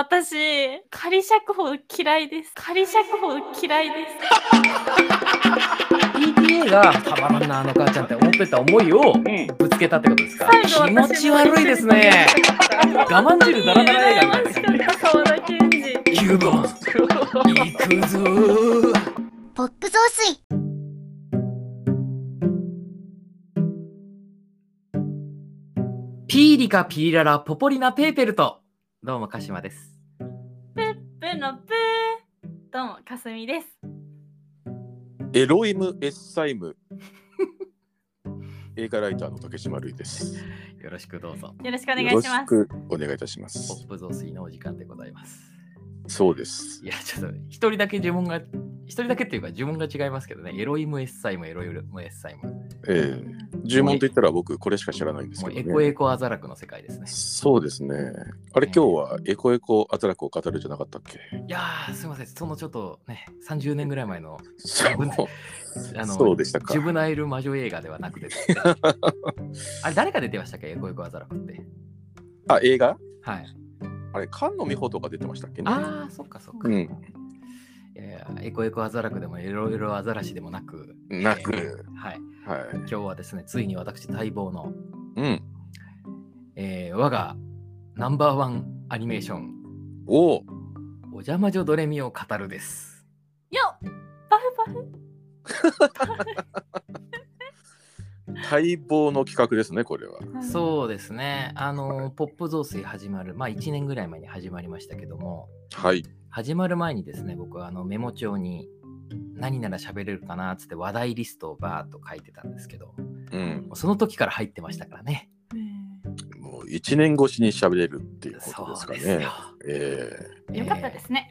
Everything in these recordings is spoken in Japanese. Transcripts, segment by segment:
私、仮釈放嫌いです。仮釈放嫌いです。PTA がたまらんなあの母ちゃんって思ってた思いをぶつけたってことですか？気持ち悪いですね。我慢汁ダラダラ映画みたい羨ましかった沢田研二。9番行くぞー。ポップ増水ピーリカピーララポポリナペーペルとどうも鹿島ですプップのプー。どうも、かすみです。エロイム・エッサイム 映画ライターの竹島るいです。よろしくどうぞよろしくお願いよろしします。くお願いいたしまポすッ。プ増水のお時間でございますそうですい。やちょっと一人だけ呪文が一人だけっていうか呪文が違いますけどね。エロイムエッサイムエロイムエッサイム。ええ。呪文と言ったら僕これしか知らないんですけど、ね。エコエコアザラクの世界ですね。そうですね。あれ今日はエコエコアザラクを語るじゃなかったっけ？いやーすいません。そのちょっとね30年ぐらい前のそう。あのそうでしたか。ジュ。ブナイル魔女映画ではなくてね。あれ誰が出てましたっけ？エコエコアザラクって。あ、映画？はい。あれ、菅野美穂とか出てましたっけね？ああそっかそっか、いうん。やいやエコエコアザラクでもいろいろアザラシでもなくなくえーはいはい。今日はですねついに私待望の、うん。えー我がナンバーワンアニメーションおおお邪魔女ドレミを語るですよっパフパフ。待望の企画ですね、これは。そうですね。あのポップ増水始まるまあ1年ぐらい前に始まりましたけども。はい。始まる前にですね僕はあのメモ帳に何なら喋れるかなっつって話題リストをバーっと書いてたんですけど。うん。その時から入ってましたからね。もう一年越しに喋れるっていうことですかね。そうですよ。かったですね。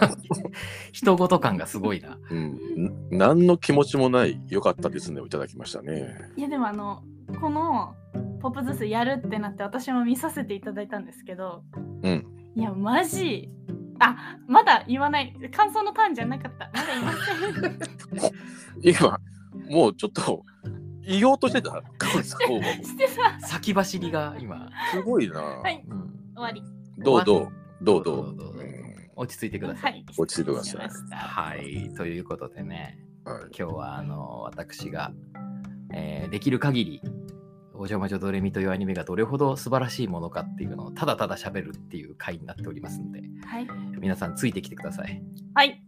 人ごと感がすごいなえうん。ん何の気持ちもない良かったですねをいただきましたね。いや、でもあの、このポップズスやるってなって私も見させていただいたんですけど、うん。いや、マジ。あ、まだ言わない。感想のターンじゃなかった。まだ言いません。今、もうちょっと言おうとしてた。感想を してさ、先走りが今、すごいな。はい、うん終わり。どうどう？どうどうどうぞうん落ち着いてくださ。はいい。落ち着いてくださいはい、ということでねはい今日はあの私が、えーできる限り「お邪魔女ドレミ」というアニメがどれほど素晴らしいものかっていうのをただただ喋るっていう回になっておりますのではい。皆さんついてきてください。はい。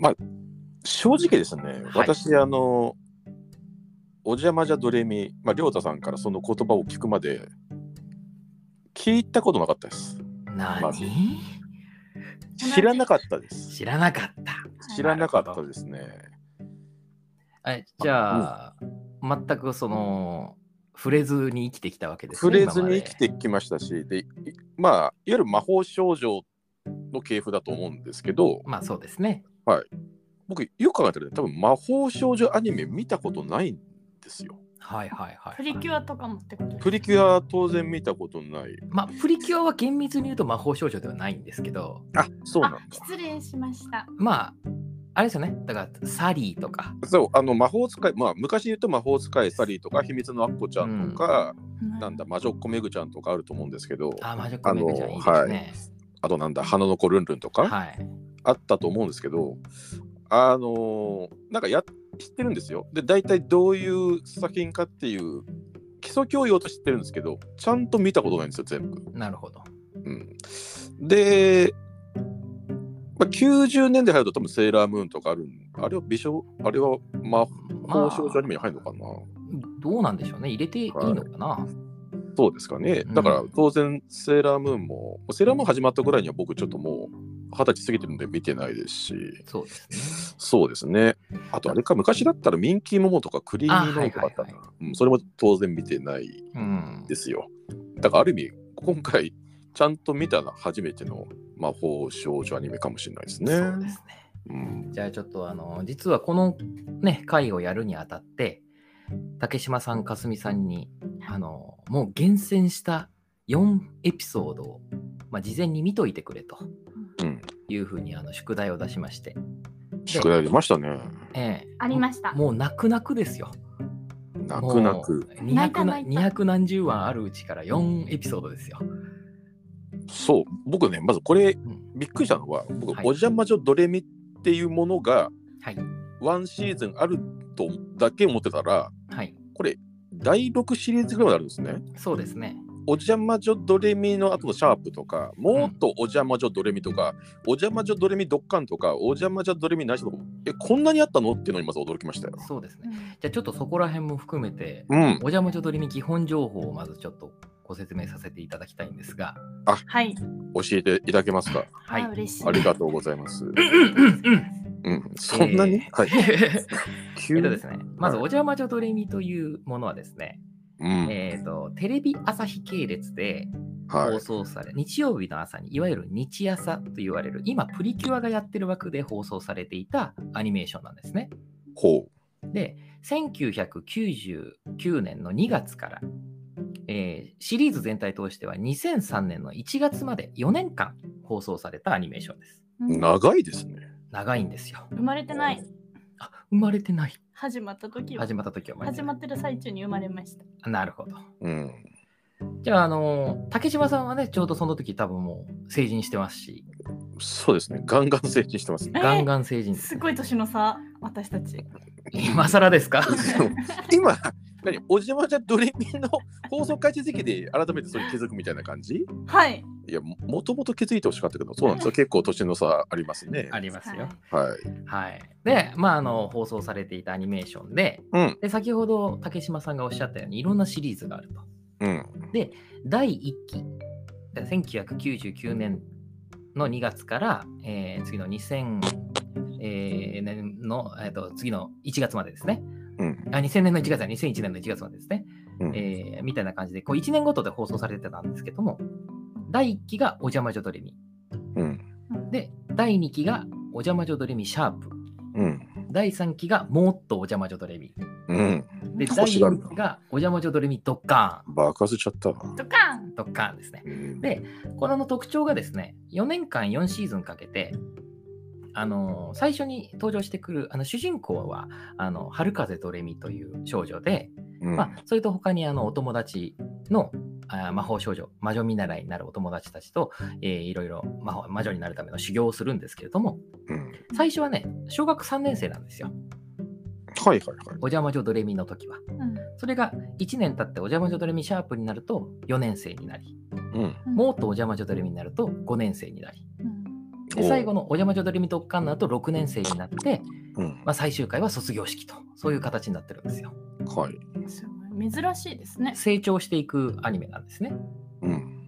まあ、正直ですね、私、あの、お邪魔じゃドレミ、まあ、りょうたさんからその言葉を聞くまで、聞いたことなかったです。何、まず知らなかったです。知らなかった。知らなかったですね。はい、じゃあ、全くその触れずに生きてきたわけです触ね。れずに生きてきましたし、で、いまあ、いわゆる魔法少女の系譜だと思うんですけど、まあそうですね。僕、よく考えたら、多分魔法少女アニメ見たことないんですよ。はいはいはい。プリキュアとかもってことプリキュアは当然見たことない。まあプリキュアは厳密に言うと魔法少女ではないんですけど、あそうなんだあ。失礼しました。まあ、あれですよね。だからサリーとか、そう、あの魔法使い、まあ昔言うと魔法使いサリーとか、秘密のアッコちゃんとか、なんだ、魔女っ子メグちゃんとかあると思うんですけど、あ、魔女っ子めぐちゃんいいですね。あとなんだ、花の子ルンルンとか、はい。あったと思うんですけど、あのーなんかや知ってるんですよ。で、大体どういう作品かっていう基礎教養と知ってるんですけど、ちゃんと見たことないんですよ、全部。なるほど。うん、で、まあ、90年代入ると多分セーラームーンとかあるんあれは美少あれは魔ま法少女アニメに入るのかな、どうなんでしょうね。入れていいのかな？そうですかね。うんだから当然セーラームーンも、セーラームーン始まったぐらいには僕ちょっともう二十歳過ぎてるんで見てないですし、そうですそうですね。あとあれか、昔だったらミンキーモモとかクリーミーノーとかあったな、あはいはうんそれも当然見てないね。うん。ですよ。だからある意味、今回ちゃんと見たのは初めての魔法少女アニメかもしれないですね。そうですね。うんじゃあちょっとあの、実はこのね、回をやるにあたって、竹島さん、かすみさんに、あの、もう厳選した4エピソードを、まあ、事前に見といてくれとうん。いうふうにあの宿題を出しまして、宿題出ましたね。ええありました。もう泣く泣くですよ。泣く泣く。もう200な泣いた泣いた200何十話あるうちから4エピソードですよ。そう、僕ね、まずこれ、うんびっくりしたのは、僕、はいお邪魔女ドレミっていうものが、はい。ワンシーズンあるとだけ思ってたら、はい。これ、第6シリーズぐらいまであるんですね。そうですね。お邪魔女ドレミの後のシャープとか、もっとお邪魔女ドレミとか、お邪魔女ドレミドッカンとか、お邪魔女ドレミないしとか、え、こんなにあったのっていうのにまず驚きましたよ。そうですね。じゃあちょっとそこら辺も含めて、うん。お邪魔女ドリミ基本情報をまずちょっとご説明させていただきたいんですが、はい。教えていただけますか？はいあ。嬉しい。ありがとうございます。うんうんうん。そんなに、えーはい。え 急に？っとですね、まずおはい邪魔女ドレミというものはですね、うん。えっ、と、テレビ朝日系列で放はい。送され、日曜日の朝に、いわゆる日朝と言われる、今、プリキュアがやってる枠で放送されていたアニメーションなんですね。ほで、1999年の2月から、えーシリーズ全体通しては2003年の1月まで4年間放送されたアニメーションです。長いですね。長いんですよ。生まれてない。あ、生まれてない。始まった時は始まった時は生まれてない始まってる最中に生まれました。あなるほど。うん。じゃあ、あのー竹島さんはね、ちょうどその時多分もう成人してますし、そうですね。ガンガン成長してますね。え ーガンガン成人ですす。ごい年の差、私たち。今更ですか？今、何お邪魔じゃドレミの放送開始時期で改めてそれに気づくみたいな感じ？はい。いや、ももともと気づいてほしかったけど、そうなんですよ。結構年の差ありますね。ありますよ。はい。はい。で、まあ、あの、放送されていたアニメーションで、うん。で先ほど竹島さんがおっしゃったように、いろんなシリーズがあると。うん。第1期、で1999年の2月から、えー次の2000、えー年の、えーと次の1月までですね。うん。あ2000年の1月は2001年の1月までですね。うんえーみたいな感じで、こう1年ごとで放送されてたんですけども、第1期がお邪魔女ドレミ。うん。で、第2期がお邪魔女ドレミシャープ。うん。第3期がもっとお邪魔女ドレミ。うん。で、第欲しがる4期がお邪魔女ドレミドッカ爆発しちゃった。ドカンーン。ドッカーンですね。うんで、これの特徴がですね、4年間4シーズンかけて、あのー最初に登場してくるあの主人公はあの春風ドレミという少女で、うんまあ、それと他にあのお友達のあ魔法少女、魔女見習いになるお友達たちと、えーいろいろ魔法魔女になるための修行をするんですけれども、うん最初はね、小学3年生なんですよ。はいはいはい。お邪魔女ドレミの時は。うんそれが1年経ってお邪魔女ドレミシャープになると4年生になり、うん。もっとお邪魔女ドレミになると5年生になり、うんで最後のお邪魔女ドレミ特艦になると6年生になって、うん。まあ、最終回は卒業式と、そういう形になってるんですよ。はい。すごい珍しいですね。成長していくアニメなんですね。うん。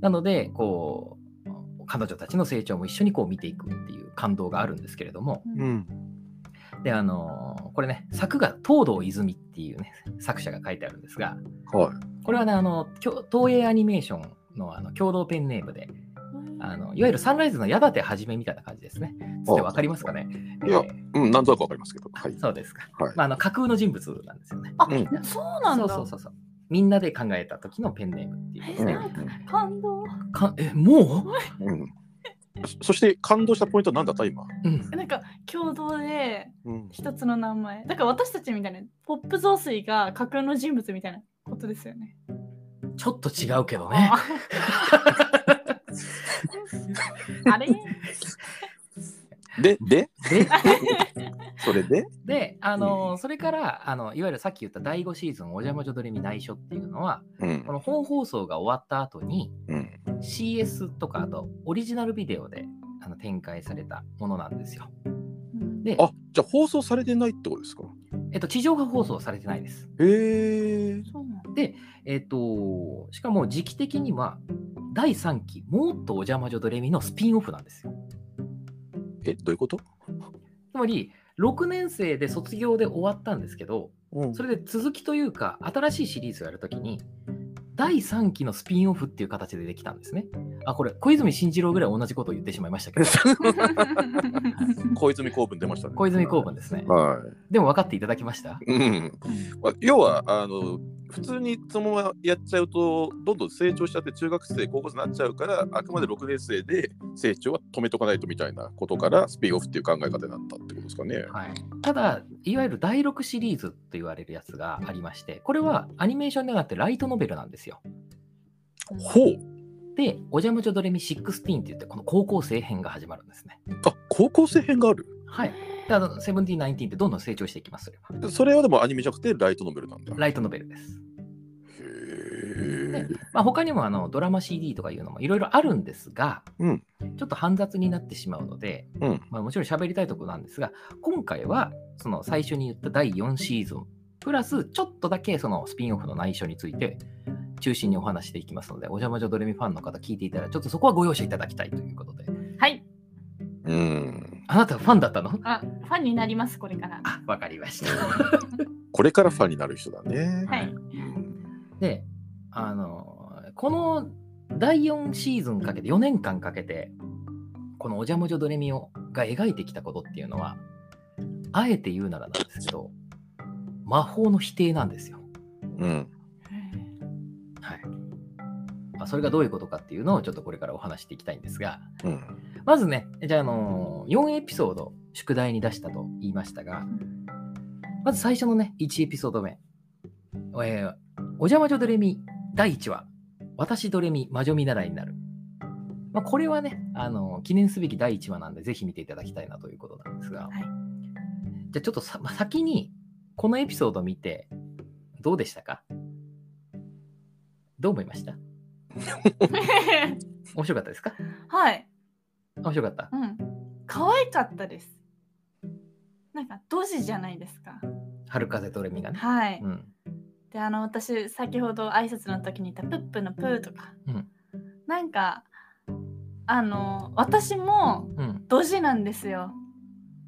なので、こう、彼女たちの成長も一緒にこう見ていくっていう感動があるんですけれども、うん。で、あのーこれね、作が東堂泉っていうね、作者が書いてあるんですが、はい。これはね、あの、きょ東映アニメーションのあの共同ペンネームで、あのいわゆるサンライズの矢立はじめみたいな感じですね。つってわかりますかね？いやえーうん、なんとなくわかりますけど。はい。そうですか。はい。まあ、あの架空の人物なんですよね。あ、うんそうなんだ。そうそうそうそう。みんなで考えた時のペンネームっていうですね。うん感動？かえ、もう？ん。そ そして感動したポイントは何だった今？う、うん、なんか共同でうん。一つの名前。だから私たちみたいなポップ増水が架空の人物みたいなことですよね。ちょっと違うけどね。あ あれ？で、で、で、それで？であのそれからあの、いわゆるさっき言った第5シーズン、お邪魔女ドレミ内緒っていうのは、うん。こ。の本放送が終わった後に、うん。CS とか、あとオリジナルビデオであの展開されたものなんですよ。で、あ、じゃあ放送されてないってことですか？えっと、地上波放送されてないです。へえ。そうなんだえっと、しかも時期的には、第3期、もっとお邪魔女ドレミのスピンオフなんですよ。え、どういうこと？つまり、6年生で卒業で終わったんですけど、うんそれで続きというか、新しいシリーズをやるときに、第3期のスピンオフっていう形でできたんですね。あ、これ、小泉進次郎ぐらい同じことを言ってしまいましたけど、小泉公文出ましたね。小泉公文ですね。はでも分かっていただきました？い。うん。まあ要は、あの、普通にそのままやっちゃうと、どんどん成長しちゃって中学生、高校生になっちゃうから、あくまで6年生で成長は止めとかないとみたいなことから、スピンオフっていう考え方になったってことですかね。はい、ただ、いわゆる第6シリーズと言われるやつがありまして、これはアニメーションではなくてライトノベルなんですよ。ほう。で、おじゃまじょドレミ16って言って、この高校生編が始まるんですね。あ、高校生編があるはい。で、あの、セブンティーン、ナインティーンってどんどん成長していきます、それは。それはでもアニメじゃなくてライトノベルなんだ。ライトノベルです。へえ。まあ、他にもあのドラマ CD とかいうのもいろいろあるんですが、うんちょっと煩雑になってしまうので、うんまあ、もちろん喋りたいところなんですが、今回はその最初に言った第4シーズン、プラスちょっとだけそのスピンオフの内緒について中心にお話していきますので、お邪魔女ドレミファンの方聞いていたら、ちょっとそこはご容赦いただきたいということで。はい。うん。あなたファンだったの？あ、ファンになります、これから。あ、わかりました。これからファンになる人だね。はい。うんで、あの、この第4シーズンかけて、4年間かけて、このおじゃもじょドレミオが描いてきたことっていうのは、あえて言うならなんですけど、魔法の否定なんですよ。うん。はい。まあ、それがどういうことかっていうのをちょっとこれからお話していきたいんですが、うん。まずね、じゃあ、あの4エピソード宿題に出したと言いましたが、まず最初のね、1エピソード目。えーおじゃまじょドレミ第1話。私ドレミ魔女見習いになる。まあ、これはね、あの記念すべき第1話なんで、ぜひ見ていただきたいなということなんですが、はいじゃあちょっとさ、まあ先に、このエピソード見て、どうでしたか？どう思いました？面白かったですか？はい。面白かった？うん。可愛かったです。なんか、ドジじゃないですか。春風ドレミがね。はい。うん。で、あの、私、先ほど挨拶の時に言ったプップのプーとか、うんなんか、あの、私もうん。ドジなんですよ。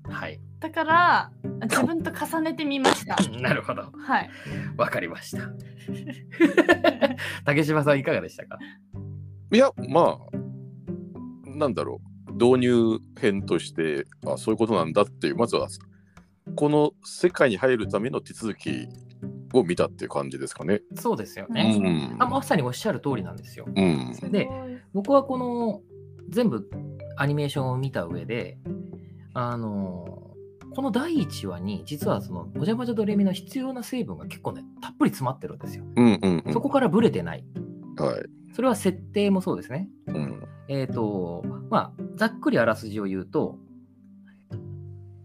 はい。だから、自分と重ねてみました。なるほど。はい。わかりました。竹島さんいかがでしたか？いや、まあ、なんだろう。導入編として、あ、そういうことなんだっていう、まずは、この世界に入るための手続きを見たっていう感じですかね。そうですようね。ん。あまさにおっしゃる通りなんですよ。うん。で僕はこの全部アニメーションを見た上で、あのこの第1話に実はそのおじゃまじょドレミの必要な成分が結構ねたっぷり詰まってるんですよ。うんうんうん。そこからブレてない。はい。それは設定もそうですね。うん。えっ、と、まあ、ざっくりあらすじを言うと、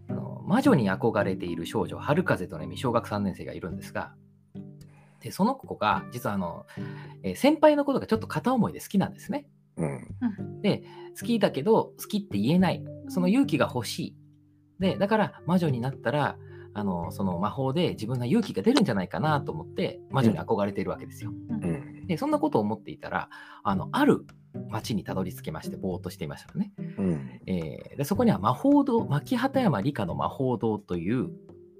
あの魔女に憧れている少女、春風とねみ小学3年生がいるんですが、でその子が、実はあの、えー先輩のことがちょっと片思いで好きなんですね。うん。好きだけど、好きって言えない。その勇気が欲しい。で、だから魔女になったら、あのその魔法で自分が勇気が出るんじゃないかなと思って魔女に憧れているわけですよ。うん。でそんなことを思っていたらあのある町にたどり着けましてぼーっとしていましたね。うん。えーでそこには魔法堂牧畑山理科の魔法堂という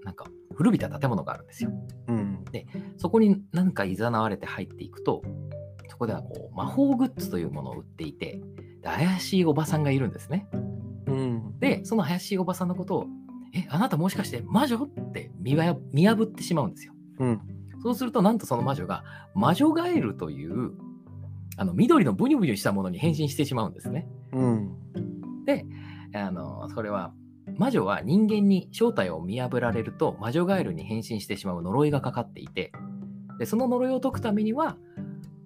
なんか古びた建物があるんですよ。うん。そこに何か誘われて入っていくとそこではこう魔法グッズというものを売っていてで怪しいおばさんがいるんですね。うん。でその怪しいおばさんのことを「えあなたもしかして魔女?」って見破ってしまうんですよ。うん。そうするとなんとその魔女が魔女ガエルというあの緑のブニュブニュしたものに変身してしまうんですね。うん。あのそれは魔女は人間に正体を見破られると魔女ガエルに変身してしまう呪いがかかっていてでその呪いを解くためには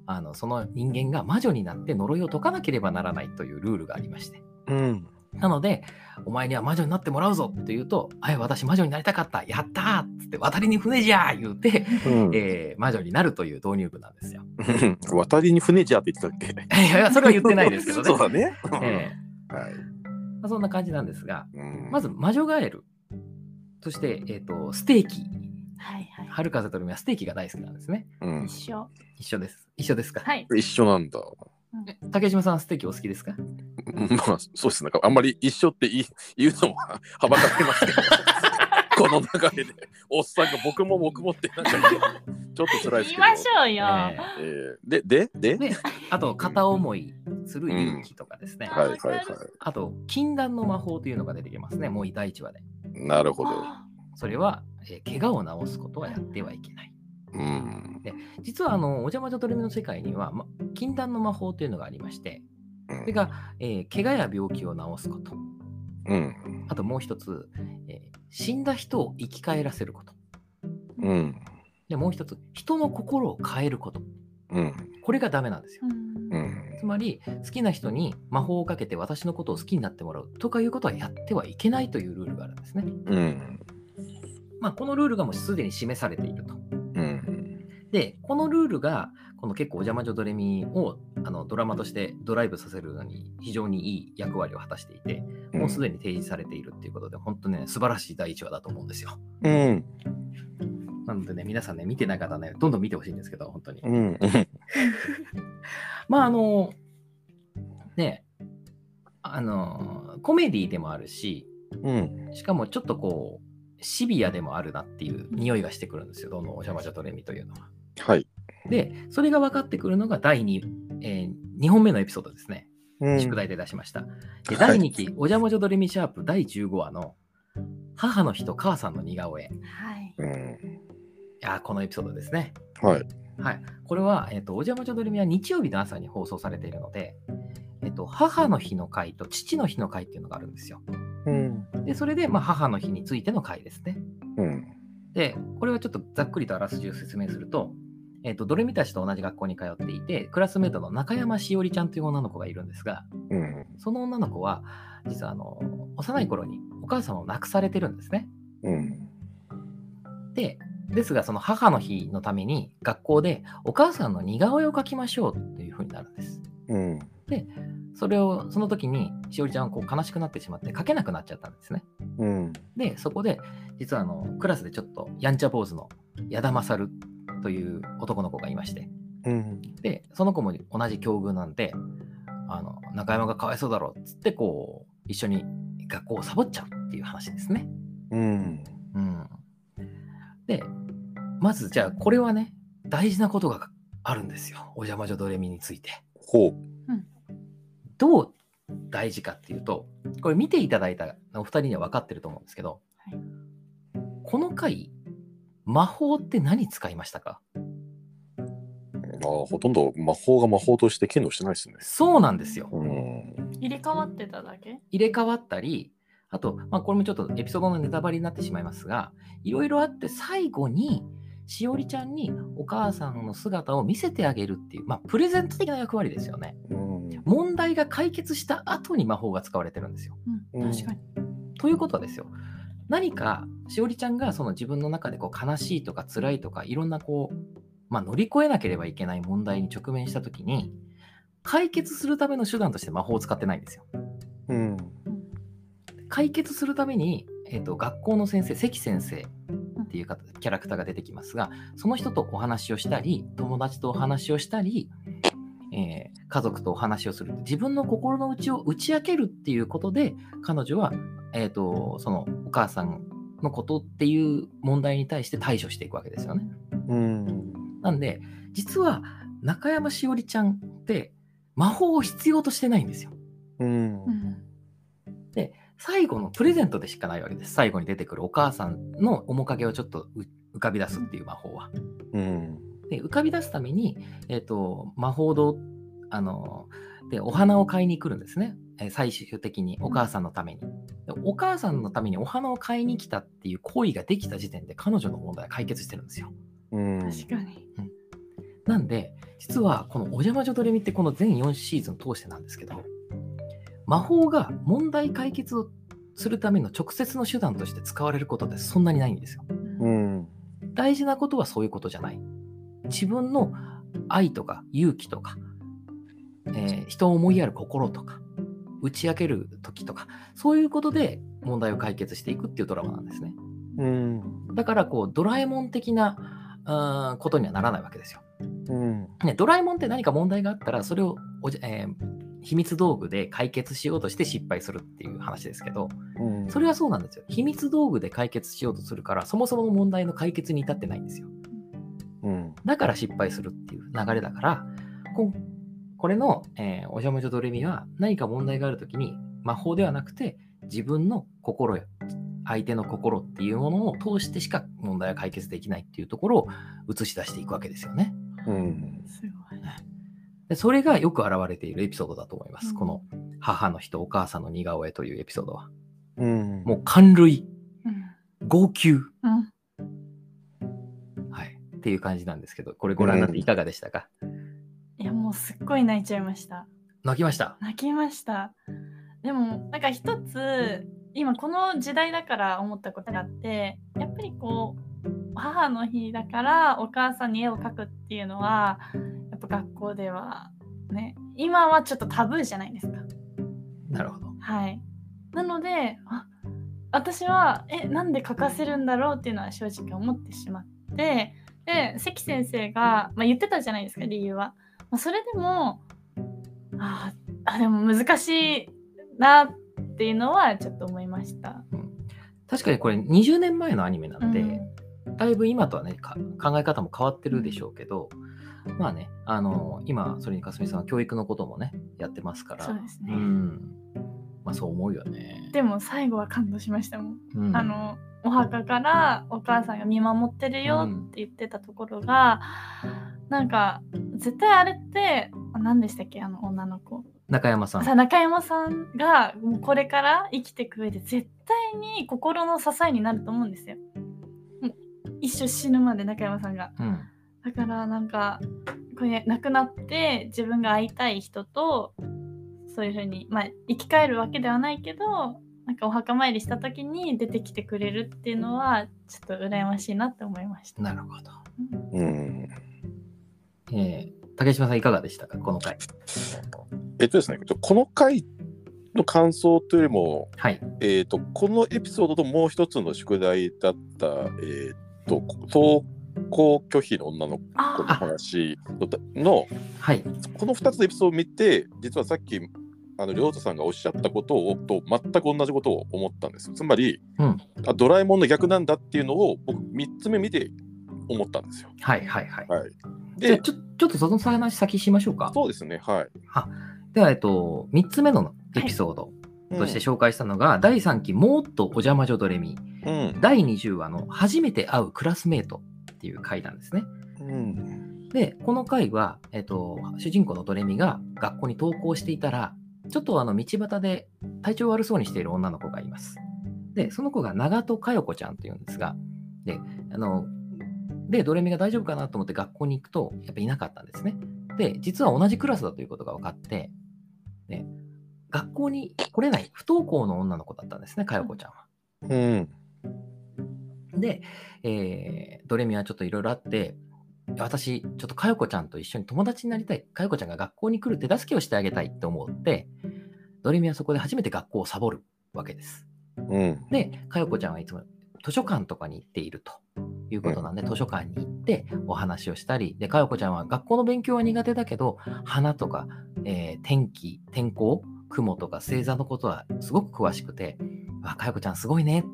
あのその人間が魔女になって呪いを解かなければならないというルールがありましてうん。なのでお前には魔女になってもらうぞって言うと「はい私魔女になりたかったやったー!」っつって「渡りに船じゃー!」言うて、うん。えー魔女になるという導入部なんですよ。渡りに船じゃって言ってたっけ？いやいやそれは言ってないですけどね。そうだね。えはい。えまあ、そんな感じなんですがうんまず魔女ガエルそして、えー、とステーキはいはい。春風とるみはステーキが大好きなんですね。うん、一緒。一緒です。一緒ですか？はい。一緒なんだ。え竹島さん、ステーキお好きですか？まあ、そうですね。なんかあんまり一緒って言い言うのははばかれますけど、この流れで、おっさんが僕も僕もってなんかちょっと辛いですけど。言いましょうよ。ええーで、で、で、で、あと、片思いする勇気とかですね。はいはいはあと、禁断の魔法というのが出てきますね。もう第1話で。い。なるほど。あそれは、えー怪我を治すことはやってはいけない。うん。実は、あの、お邪魔女ドレミの世界には、ま、禁断の魔法というのがありまして、うんそれが、えー怪我や病気を治すこと。うん。あともう一つ、えー死んだ人を生き返らせること。うん。で、もう一つ、人の心を変えること。うん。これがダメなんですよ。うんうん。つまり好きな人に魔法をかけて私のことを好きになってもらうとかいうことはやってはいけないというルールがあるんですね。うん。まあ、このルールがもうすでに示されていると。うん。で、このルールがこの結構お邪魔女ドレミをあのドラマとしてドライブさせるのに非常にいい役割を果たしていて、もうすでに提示されているっていうことで、本当ね、素晴らしい第一話だと思うんですよ。うん。なのでね、皆さんね、見てない方ね、どんどん見てほしいんですけど、本当に。うん。まあ、あの、ね、あの、コメディでもあるし、うん。しかもちょっとこう、シビアでもあるなっていう匂いがしてくるんですよ、どのお邪魔女ドレミというのは。はい。で、それが分かってくるのが第 2,、え2本目のエピソードですね。うん宿題で出しました。ではい第2期、お邪魔女ドレミシャープ第15話の母の日と母さんの似顔絵。いはい。うん。やーこのエピソードですね。はい。はい。これは、えっ、と、お邪魔女ドレミは日曜日の朝に放送されているので、えっ、と、母の日の回と父の日の回っていうのがあるんですよ。うん。で、それで、まあ、母の日についての回ですね。うん。で、これはちょっとざっくりとあらすじを説明すると、えっ、と、ドレミたちと同じ学校に通っていて、クラスメートの中山しおりちゃんという女の子がいるんですが、うん。その女の子は、実はあの、幼い頃にお母様を亡くされてるんですね。うん。で、ですが、その母の日のために学校でお母さんの似顔絵を描きましょうっていう風になるんです。うん。それを、その時にしおりちゃんはこう悲しくなってしまって描けなくなっちゃったんですね。うん。で、そこで、実はあの、クラスでちょっとやんちゃ坊主の矢田勝という男の子がいまして、うん。で、その子も同じ境遇なんで、あの、中山がかわいそうだろうっつって、こう、一緒に学校をサボっちゃうっていう話ですね。うん。うん。で、まずじゃあ、これはね、大事なことがあるんですよ。お邪魔女ドレミについて。ほう。どう大事かっていうと、これ見ていただいたお二人には分かってると思うんですけど、はいこの回、魔法って何使いましたか？ああ、ほとんど魔法が魔法として機能してないですね。そうなんですよ。うん。入れ替わってただけ？入れ替わったり、あと、まあ、これもちょっとエピソードのネタバレになってしまいますが、いろいろあって最後に、しおりちゃんにお母さんの姿を見せてあげるっていう、まあ、プレゼント的な役割ですよね。うん。問題が解決した後に魔法が使われてるんですよ。うん、うん確かに。ということはですよ。何かしおりちゃんがその自分の中でこう悲しいとか辛いとかいろんなこう、まあ、乗り越えなければいけない問題に直面した時に解決するための手段として魔法を使ってないんですよ。うん。解決するために、えー、と学校の先生関先生っていう方キャラクターが出てきますがその人とお話をしたり友達とお話をしたり、えー家族とお話をする自分の心の内を打ち明けるっていうことで彼女は、えー、とそのお母さんのことっていう問題に対して対処していくわけですよね。うん。なんで実は中山しおりちゃんって魔法を必要としてないんですよ。うんう。ん。最後のプレゼントでしかないわけです。最後に出てくるお母さんの面影をちょっとう浮かび出すっていう魔法は。うん。で浮かび出すために、えっと魔法堂あのでお花を買いに来るんですね。えー最終的にお母さんのために。でお母さんのためにお花を買いに来たっていう行為ができた時点で彼女の問題は解決してるんですよ。うん。確かに。なんで、実はこのお邪魔女ドレミってこの全4シーズン通してなんですけど、魔法が問題解決をするための直接の手段として使われることってそんなにないんですよ。うん。大事なことはそういうことじゃない。自分の愛とか勇気とか、えー人を思いやる心とか、打ち明ける時とか、そういうことで問題を解決していくっていうドラマなんですね。うん。だからこう、ドラえもん的なあーことにはならないわけですよ。うん。ね、ドラえもんって何か問題があったら、それをおじ、えー秘密道具で解決しようとして失敗するっていう話ですけど、うん。それはそうなんですよ。秘密道具で解決しようとするから、そもそもの問題の解決に至ってないんですよ。うん。だから失敗するっていう流れだから、ここれの、えーお邪魔女ドレミは何か問題があるときに魔法ではなくて自分の心や相手の心っていうものを通してしか問題は解決できないっていうところを映し出していくわけですよね。うん。すごい。でそれがよく表れているエピソードだと思います。うんこの母の日とお母さんの似顔絵というエピソードは。うん。もう感涙、うん。号泣、うん。はい、っていう感じなんですけど、これご覧になっていかがでしたか、いやもうすっごい泣いちゃいました。泣きました？泣きました。でもなんか一つ今この時代だから思ったことがあってやっぱりこう母の日だからお母さんに絵を描くっていうのはやっぱ学校ではね今はちょっとタブーじゃないですか。なるほど。はい。なのであ私はえなんで描かせるんだろうっていうのは正直思ってしまってで関先生が、まあ、言ってたじゃないですか理由は、まあ、それでもああでも難しいなっていうのはちょっと思いました。確かにこれ20年前のアニメなんで、うん。だいぶ今とはねか考え方も変わってるでしょうけど、まあね、あの今、それにかすみさんは教育のこともね、やってますから、そうですね。ん。まあそう思うよね。でも最後は感動しましたもん。うんあのお墓からお母さんが見守ってるよって言ってたところが、なんか絶対あれってあ何でしたっけあの女の子中山さん。さ中山さんがもうこれから生きていく上で絶対に心の支えになると思うんですよ。一生死ぬまで中山さんが。うん。だからなんかこれ亡くなって自分が会いたい人とそういう風にまあ生き返るわけではないけどなんかお墓参りした時に出てきてくれるっていうのはちょっと羨ましいなって思いました。なるほど。うん。えー竹島さんいかがでしたか？この回。えっとですね、この回の感想というよりも、はい。えっと、このエピソードともう一つの宿題だった、えっと、登校拒否の女の子のあ話の、はい。この2つのエピソードを見て、実はさっき、あの、りょうたさんがおっしゃったことを、と全く同じことを思ったんです。つまり、うんあドラえもんの逆なんだっていうのを、僕、3つ目見て思ったんですよ。はいはいはい。はい。で、ちょちょっとその話先しましょうか。そうですね、はい。では、えっと、3つ目のエピソードとして紹介したのが、第3期もっとお邪魔女ドレミ、うん。第20話の初めて会うクラスメートっていう回なんですね。うん。で、この回は、えっと、主人公のドレミが学校に登校していたら、ちょっとあの道端で体調悪そうにしている女の子がいます。で、その子が長戸佳代子ちゃんっていうんですが、で、あの、で、ドレミが大丈夫かなと思って学校に行くと、やっぱいなかったんですね。で、実は同じクラスだということが分かって、ね、学校に来れない不登校の女の子だったんですね、佳代子ちゃんは。うん。で、えードレミはちょっといろいろあって、私、ちょっとかよこちゃんと一緒に友達になりたい。かよこちゃんが学校に来る手助けをしてあげたいって思って、ドレミはそこで初めて学校をサボるわけです。うん。で、かよこちゃんはいつも図書館とかに行っているということなんで、図書館に行ってお話をしたり、で、かよこちゃんは学校の勉強は苦手だけど、花とか、えー天気、天候、雲とか星座のことはすごく詳しくて、あ、かよこちゃんすごいね。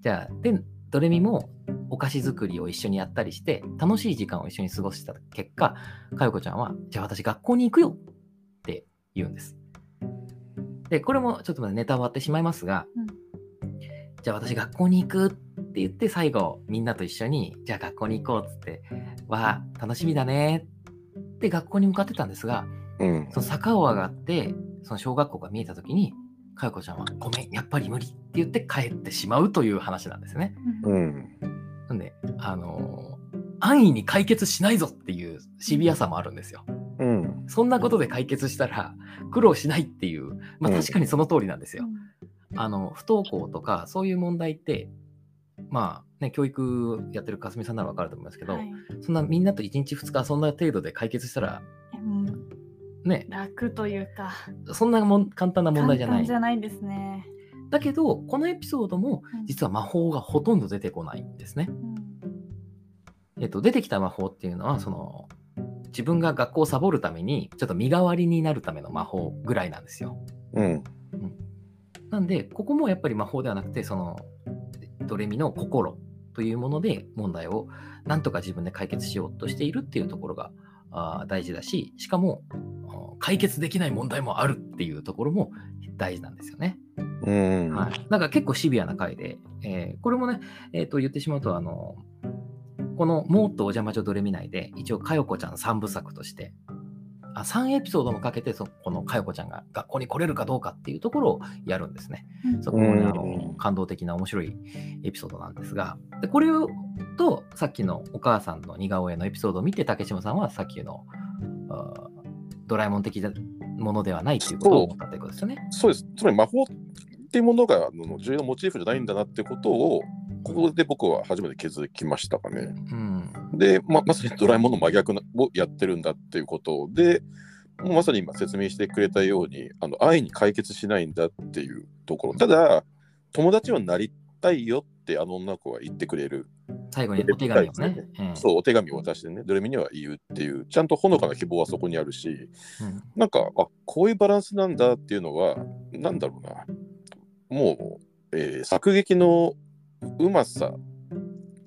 じゃあ、で、ドレミもお菓子作りを一緒にやったりして、楽しい時間を一緒に過ごした結果、かよこちゃんは、じゃあ私学校に行くよって言うんです。で、これもちょっとまだネタ終わってしまいますが、うんじゃあ私学校に行くって言って最後みんなと一緒にじゃあ学校に行こうっつってわあ楽しみだねって学校に向かってたんですがうん。その坂を上がってその小学校が見えた時にかよこちゃんはごめんやっぱり無理って言って帰ってしまうという話なんですね。うん。なんであのー安易に解決しないぞっていうシビアさもあるんですよ。うん。そんなことで解決したら苦労しないっていうまあうん確かにその通りなんですよ。うんあの不登校とかそういう問題ってまあね教育やってるかすみさんなら分かると思いますけど、はいそんなみんなと1日2日そんな程度で解決したらうんね楽というかそんなもん簡単な問題じゃない簡単じゃないですね。だけどこのエピソードもうん。実は魔法がほとんど出てこないんですね、うん。えっと、出てきた魔法っていうのはその自分が学校をサボるためにちょっと身代わりになるための魔法ぐらいなんですよ。うん。なんで、ここもやっぱり魔法ではなくて、その、ドレミの心というもので問題をなんとか自分で解決しようとしているっていうところがあー大事だし、しかも解決できない問題もあるっていうところも大事なんですよね。うん。はい。だから結構シビアな回で、えーこれもね、えーと言ってしまうと、あの、このもっとお邪魔女ドレミ内で、一応、かよこちゃん3部作として、あ3エピソードもかけてそ、このかよこちゃんが学校に来れるかどうかっていうところをやるんですね。うんそこもね、うんあの感動的な面白いエピソードなんですが、でこれをとさっきのお母さんの似顔絵のエピソードを見て、竹島さんはさっきのあドラえもん的なものではないっていうことを思ったということですよね。そうです。つまり魔法っていうものがあの重要なモチーフじゃないんだなってことを、ここで僕は初めて気づきましたかね。うん。で、ままさにドラえもんの真逆なをやってるんだっていうことで、まさに今説明してくれたように、あの愛に解決しないんだっていうところ。ただ、友達はなりたいよってあの女の子は言ってくれる。最後にお手紙をね。うんそう、お手紙を渡してね、ドレミには言うっていう、ちゃんとほのかな希望はそこにあるし、うんなんか、あこういうバランスなんだっていうのは、なんだろうな、もう、えー作劇のうまさ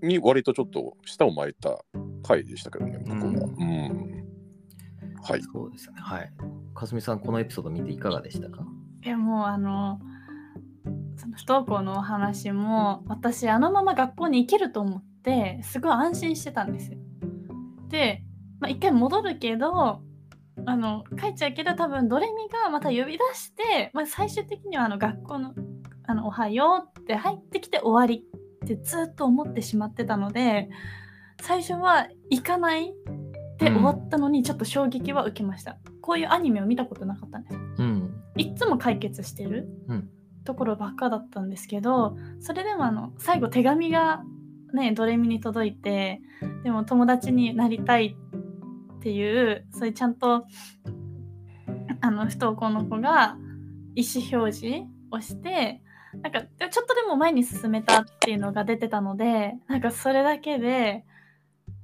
に割とちょっと舌を巻いた回でしたけどね、僕は。うんうんはい。そうですよね。はい。かすみさん、このエピソード見ていかがでしたか？いやもうあのその不登校のお話も私あのまま学校に行けると思ってすごい安心してたんですよ。で、まあ、一回戻るけどあの帰っちゃうけど多分ドレミがまた呼び出して、まあ、最終的にはあの学校の「あのおはよう」って入ってきて終わりってずっと思ってしまってたので最初は行かないで終わったのにちょっと衝撃は受けました。こういうアニメを見たことなかったんです。うん。いっつも解決してるうんところばっかだったんですけどそれでもあの最後手紙がねドレミに届いてでも友達になりたいっていうそういうちゃんとあの不登校の子が意思表示をしてなんかちょっとでも前に進めたっていうのが出てたのでなんかそれだけで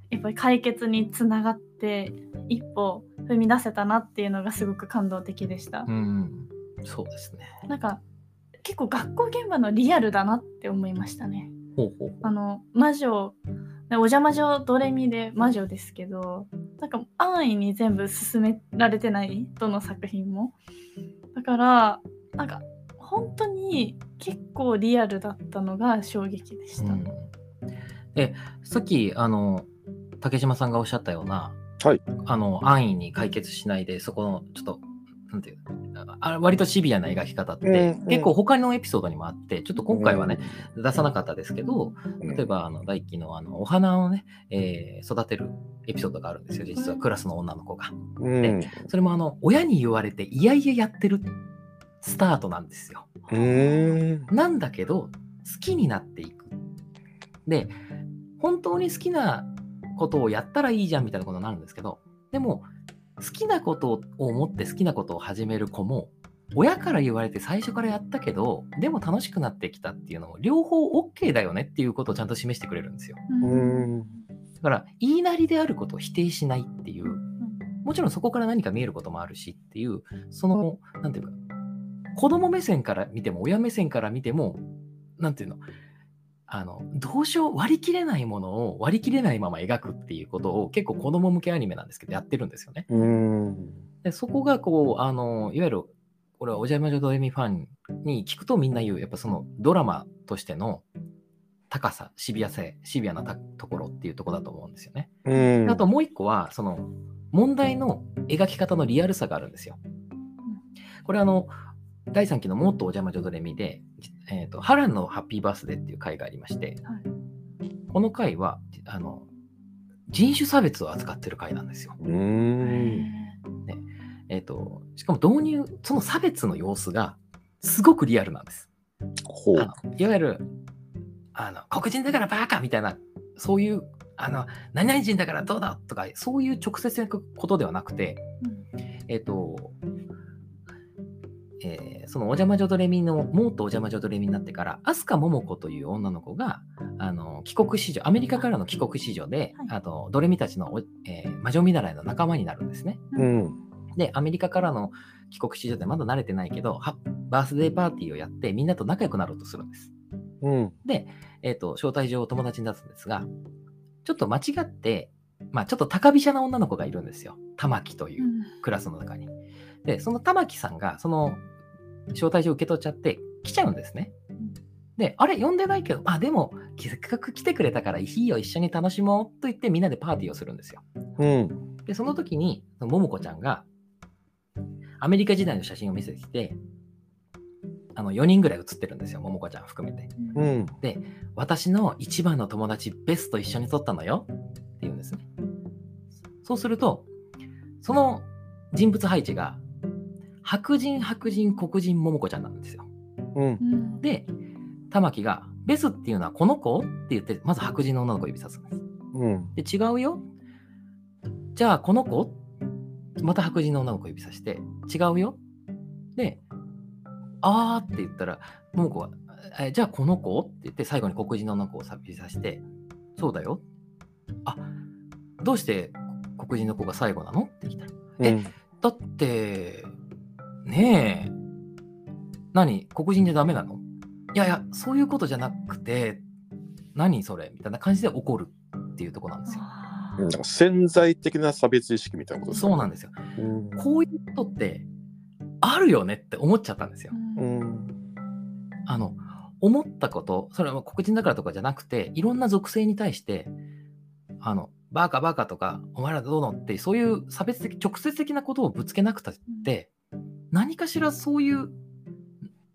やっぱり解決につながって一歩踏み出せたなっていうのがすごく感動的でした。うん。そうですね。なんか結構学校現場のリアルだなって思いましたね。ほうほうほあの魔女ねお邪魔女ドレミで魔女ですけどなんか安易に全部進められてないどの作品も。だからなんか本当に結構リアルだったのが衝撃でした。うんでさっきあの竹島さんがおっしゃったような、はいあの安易に解決しないでそこのちょっとなんていうあ割とシビアな描き方って、うんうん結構他のエピソードにもあってちょっと今回はね、出さなかったですけどうん、例えばあの大輝のあのお花をね、えー育てるエピソードがあるんですよ実はクラスの女の子が。うん。それもあの親に言われていやいややってるスタートなんですよ。うん。なんだけど好きになっていく。で本当に好きなことをやったらいいじゃんみたいなことになるんですけどでも好きなことを思って好きなことを始める子も親から言われて最初からやったけどでも楽しくなってきたっていうのも両方 OK だよねっていうことをちゃんと示してくれるんですよ。だから言いなりであることを否定しないっていうもちろんそこから何か見えることもあるしっていうそのなんていうか子供目線から見ても親目線から見てもなんていうの？あのどうしよう割り切れないものを割り切れないまま描くっていうことを結構子供向けアニメなんですけどやってるんですよね。うん。でそこがこうあのいわゆるこれはお邪魔女ドレミファンに聞くとみんな言うやっぱそのドラマとしての高さシビア性シビアなたところっていうところだと思うんですよね。うん。あともう一個は、その問題の描き方のリアルさがあるんですよ。これあの、第3期のもっとお邪魔女ドレミで、えーと、ハランのハッピーバースデーっていう回がありまして、はいこの回は、あの、人種差別を扱ってる回なんですよ。うん。えっ、と、しかも導入、その差別の様子がすごくリアルなんです。ほう。あのいわゆる、あの、黒人だからバカみたいな、そういう、あの、何々人だからどうだとか、そういう直接的なことではなくて、えっ、と、えーそのお邪魔女ドレミの、もっとお邪魔女ドレミになってから、飛鳥桃子という女の子が、あの帰国子女、アメリカからの帰国子女で、はいあとドレミたちのお、えー魔女見習いの仲間になるんですね。うん。で、アメリカからの帰国子女でまだ慣れてないけど、はバースデーパーティーをやって、みんなと仲良くなろうとするんです。うん。で、えっ、と、招待状を友達に出すんですが、ちょっと間違って、まあちょっと高飛車な女の子がいるんですよ。玉木といううんクラスの中に。で、その玉木さんが、その招待状を受け取っちゃって、来ちゃうんですね。で、あれ、呼んでないけど、あ、でも、せっかく来てくれたからいいよ、一緒に楽しもうと言って、みんなでパーティーをするんですよ。うん。で、その時に、その桃子ちゃんが、アメリカ時代の写真を見せてきて、あの4人ぐらい写ってるんですよ、桃子ちゃん含めて。うん。私の一番の友達ベスと一緒に撮ったのよって言うんですね。そうすると、その人物配置が白人白人黒人桃子ちゃんなんですよ。うん。うん。で玉木が「ベスっていうのはこの子?」って言ってまず白人の女の子を指さすんです。うん。で違うよ？じゃあこの子？また白人の女の子を指さして違うよ？であーって言ったら桃子はえじゃあこの子？って言って最後に黒人の女の子を指さしてそうだよ。あどうして黒人の子が最後なの？って聞いたらうん。だってねえ。何？黒人じゃダメなの？いやいやそういうことじゃなくて何それ？みたいな感じで怒るっていうところなんですよ。あなんか潜在的な差別意識みたいなことそうなんでですよ。すうん。こういうことってあるよねって思っちゃったんですよ。ーううん。んあの思ったことそれは黒人だからとかじゃなくていろんな属性に対してあのバカバカとかお前らどうのってそういう差別的直接的なことをぶつけなくたって何かしらそういう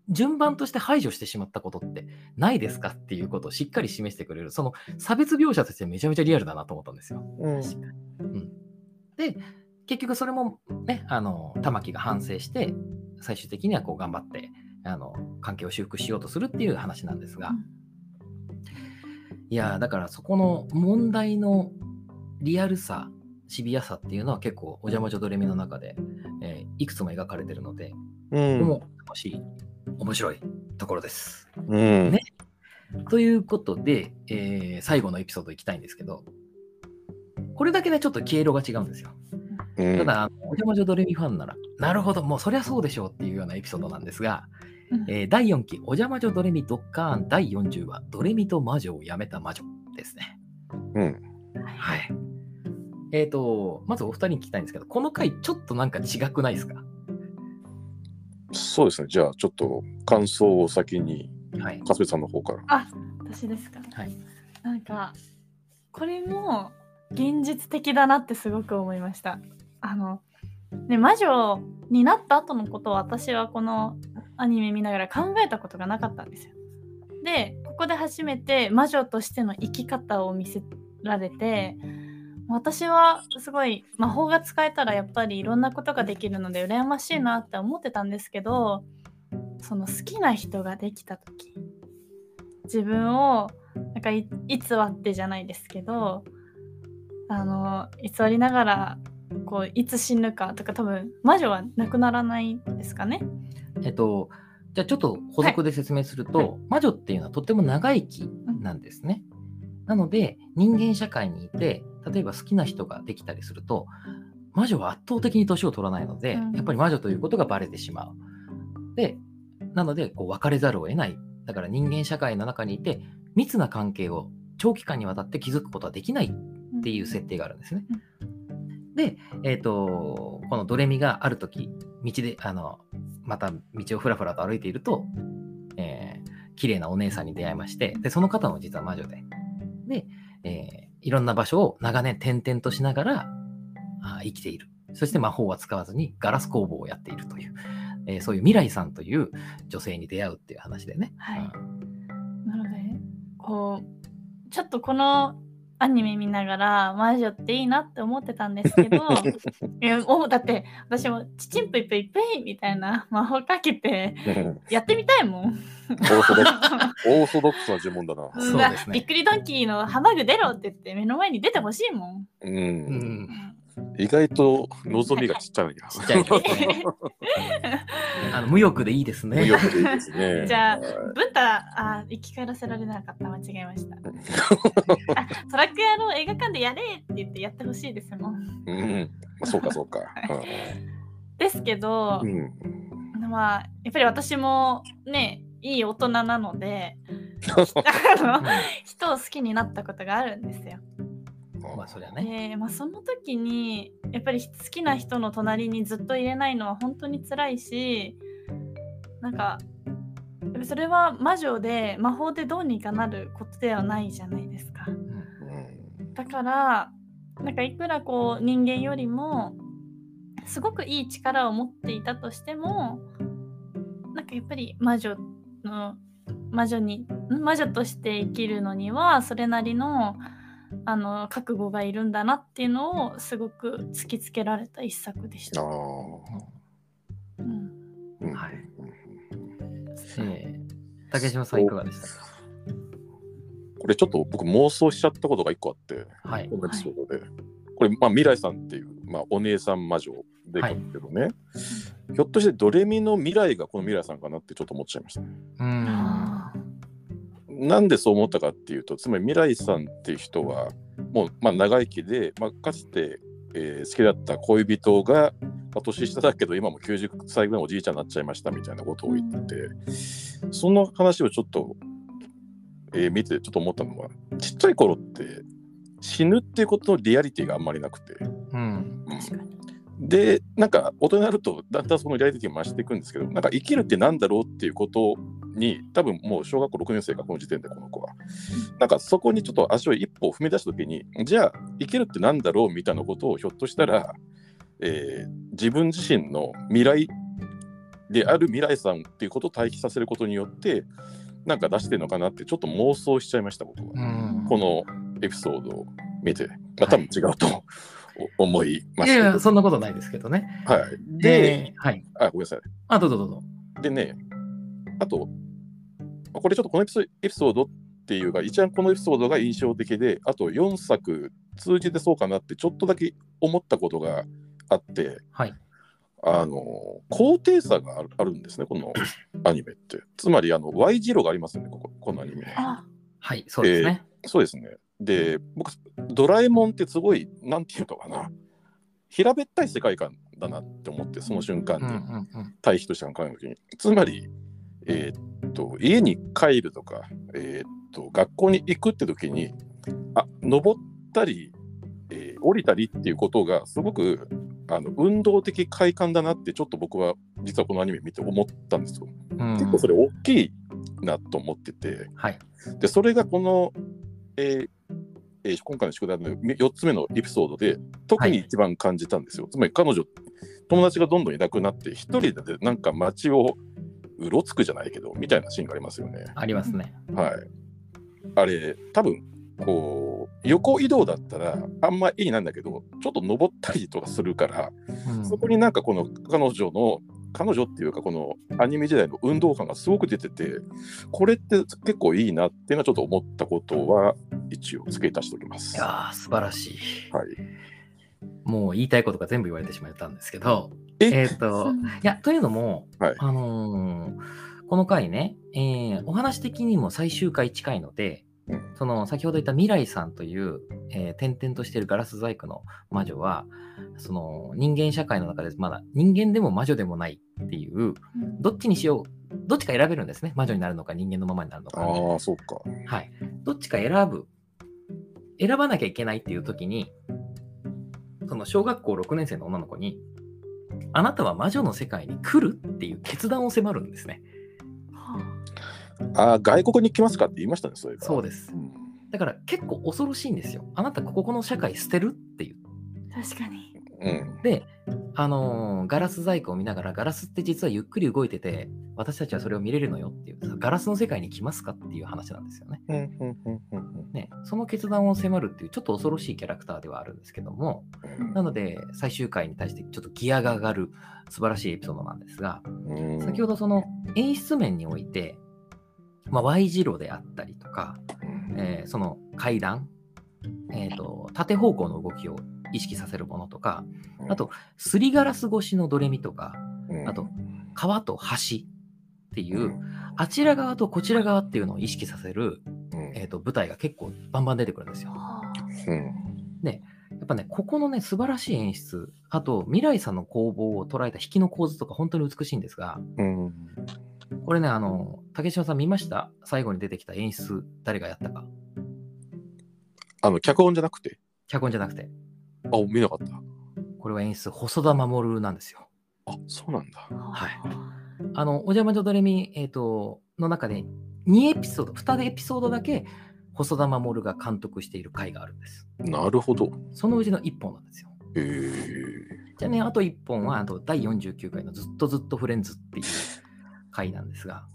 順番として排除してしまったことってないですかっていうことをしっかり示してくれる。その差別描写としてめちゃめちゃリアルだなと思ったんですよ。うん。確かにで結局それもねあの玉木が反省して最終的にはこう頑張ってあの関係を修復しようとするっていう話なんですが、うん。いやーだからそこの問題のリアルさシビアさっていうのは結構お邪魔女ドレミの中で、えーいくつも描かれてるので、うんもう楽しい面白いところです。うんねということで、えー最後のエピソードいきたいんですけどこれだけでちょっと経路が違うんですよ。うんただ、あのお邪魔女ドレミファンなら、なるほど、もうそりゃそうでしょうっていうようなエピソードなんですが、うんえー第4期、お邪魔女ドレミドッカーン第40話、ドレミと魔女をやめた魔女ですね。うんはい。えっ、と、まずお二人に聞きたいんですけど、この回ちょっとなんか違くないですか？そうですね。じゃあちょっと感想を先にはい。かすめさんの方から。あ私ですか？はい。なんかこれも現実的だなってすごく思いました。あのね魔女になった後のことを私はこのアニメ見ながら考えたことがなかったんですよ。でここで初めて魔女としての生き方を見せられて私はすごい魔法が使えたらやっぱりいろんなことができるので羨ましいなって思ってたんですけどその好きな人ができた時自分をなんかい偽ってじゃないですけどあの偽りながらこういつ死ぬかとか多分魔女はなくならないんですかね。えっと、じゃあちょっと補足で説明すると、はい魔女っていうのはとっても長生きなんですね。なので、人間社会にいて、例えば好きな人ができたりすると、魔女は圧倒的に年を取らないので、うんやっぱり魔女ということがバレてしまう。で、なので、こう別れざるを得ない。だから人間社会の中にいて、密な関係を長期間にわたって築くことはできないっていう設定があるんですね。で、えっ、と、このドレミがある時道で、あの、また道をふらふらと歩いていると、えー綺麗なお姉さんに出会いまして、で、その方も実は魔女で、で、えーいろんな場所を長年転々としながらあー生きている。そして魔法は使わずにガラス工房をやっているという、えーそういう未来さんという女性に出会うっていう話でね。はいうんなのでこうちょっとこのアニメ見ながら魔女っていいなって思ってたんですけど いやもうだって私も「チチンプイプイプイ」みたいな魔法かけてやってみたいもん。オーソドックス。オーソドックスな呪文だな。そうですね。びっくりドンキーのハマグ出ろって言って目の前に出てほしいもん。うん。うん意外と望みがちっちゃいな。ちっちゃいけどね あの無欲でいいですね。いいですね。じゃあはいブンタあ生き返らせられなかった間違えました。あトラック野郎映画館でやれって言ってやってほしいですもん。うん、まあ、そうかそうか。ですけどう、ん、まあやっぱり私もねいい大人なのであの人を好きになったことがあるんですよ。まあそりゃね。で、まあ、その時にやっぱり好きな人の隣にずっと入れないのは本当に辛いしなんかそれは魔女で魔法でどうにかなることではないじゃないですか。うんだからなんかいくらこう人間よりもすごくいい力を持っていたとしてもなんかやっぱり魔女の魔女にん魔女として生きるのにはそれなりのあの覚悟がいるんだなっていうのをすごく突きつけられた一作でした。ああ。うん。うん。はいうん。えー竹島さんいかがでしたか？これちょっと僕妄想しちゃったことが一個あって、はい。このエピソードで。これ、まあ、未来さんっていう、まあ、お姉さん魔女でかけどね、ひょっとしてドレミの未来がこの未来さんかなってちょっと思っちゃいました。ね。うん。あなんでそう思ったかっていうと、つまり未来さんっていう人は、もう、まあ、長生きで、まあ、かつて、えー好きだった恋人が、まあ、年下だけど、今も90歳ぐらいのおじいちゃんになっちゃいましたみたいなことを言ってて、その話をちょっと、えー見てちょっと思ったのは、ちっちゃい頃って死ぬっていうことのリアリティがあんまりなくて、うん。ー確かに。で、なんか大人になるとだんだんそのリアリティが増していくんですけど、なんか生きるってなんだろうっていうことに、多分もう小学校6年生か、この時点でこの子は。なんかそこにちょっと足を一歩踏み出したときに、じゃあ生きるってなんだろうみたいなことをひょっとしたら、えー自分自身の未来である未来さんっていうことを対比させることによって、なんか出してるのかなってちょっと妄想しちゃいました、僕は。うんこのエピソードを見て、まあ多分違うと、お思いまし。いやいや、そんなことないですけどね。はい。で、で、はい。あ、ごめんなさい。あ、どうぞどうぞ。でね、あと、これちょっとこのエピソードっていうか、一番このエピソードが印象的で、あと4作通じてそうかなってちょっとだけ思ったことがあって、はい。あの、高低差があるあるんですね、このアニメって。つまり、あの、Y 字路がありますよね、こここのアニメ。あはい、そうですね。そうですね。で、僕、ドラえもんってすごい、なんていうのかな、平べったい世界観だなって思って、その瞬間に。うんうんうん。対比として考えるときに、つまり、えーっと、家に帰るとか、えーっと、学校に行くってときに、あ、登ったり、えー降りたりっていうことが、すごく、あの、運動的快感だなって、ちょっと僕は、実はこのアニメ見て思ったんですよ。うん結構それ大きいなと思ってて、はい。で、それがこの、えーえー今回の宿題の4つ目のエピソードで、特に一番感じたんですよ。つまり彼女、友達がどんどんいなくなって、一人でなんか街をうろつくじゃないけど、みたいなシーンがありますよね。ありますね。はい。あれ、多分こう、横移動だったら、あんまいいなんだけど、ちょっと登ったりとかするから、うんそこになんかこの彼女の、彼女っていうか、このアニメ時代の運動感がすごく出てて、これって結構いいなっていうのはちょっと思ったことは、一応付け足しておきます。いやー、素晴らしい。はい。もう言いたいことが全部言われてしまったんですけど、え？えっ、と、いや、というのも、はいあのーこの回ね、えーお話的にも最終回近いので、うんその先ほど言った未来さんという、えー点々としているガラス細工の魔女は、その人間社会の中でまだ人間でも魔女でもないっていう、うんどっちにしよう、どっちか選べるんですね。魔女になるのか人間のままになるのか。ああ、そうか。はい。どっちか選ぶ。選ばなきゃいけないっていう時に、その小学校6年生の女の子に、あなたは魔女の世界に来るっていう決断を迫るんですね。はああ、外国に来ますかって言いましたね、そういえば。そうですう。んだから結構恐ろしいんですよ。あなたここの社会捨てるっていう。あ確かに。うん。で、あのーガラス細工を見ながら、ガラスって実はゆっくり動いてて、私たちはそれを見れるのよっていう、ガラスの世界に来ますかっていう話なんですよね。ね、その決断を迫るっていうちょっと恐ろしいキャラクターではあるんですけども、なので最終回に対してちょっとギアが上がる素晴らしいエピソードなんですが、うん。先ほどその演出面において、まあ、Y 字路であったりとか、うんえーその階段、えーと、縦方向の動きを意識させるものとか、あと、すりガラス越しのドレミとか、うん。あと、川と橋っていう、うん。あちら側とこちら側っていうのを意識させる、うん。えー、と舞台が結構バンバン出てくるんですよ。はあうん。やっぱね、ここのね、素晴らしい演出、あと、未来さんの工房を捉えた引きの構図とか本当に美しいんですが、うんこれね、あの、竹島さん見ました？最後に出てきた演出、誰がやったか。あの、脚本じゃなくて、脚本じゃなくて、あ、見なかった。これは演出、細田守なんですよ。あ、そうなんだ。はいあの、お邪魔女ドレミ、えっ、と、の中で、2エピソード、2エピソードだけ、細田守が監督している回があるんです。なるほど。そのうちの1本なんですよ。へえ。じゃあね、あと1本は、あと第49回のずっとずっとフレンズっていう回なんですが、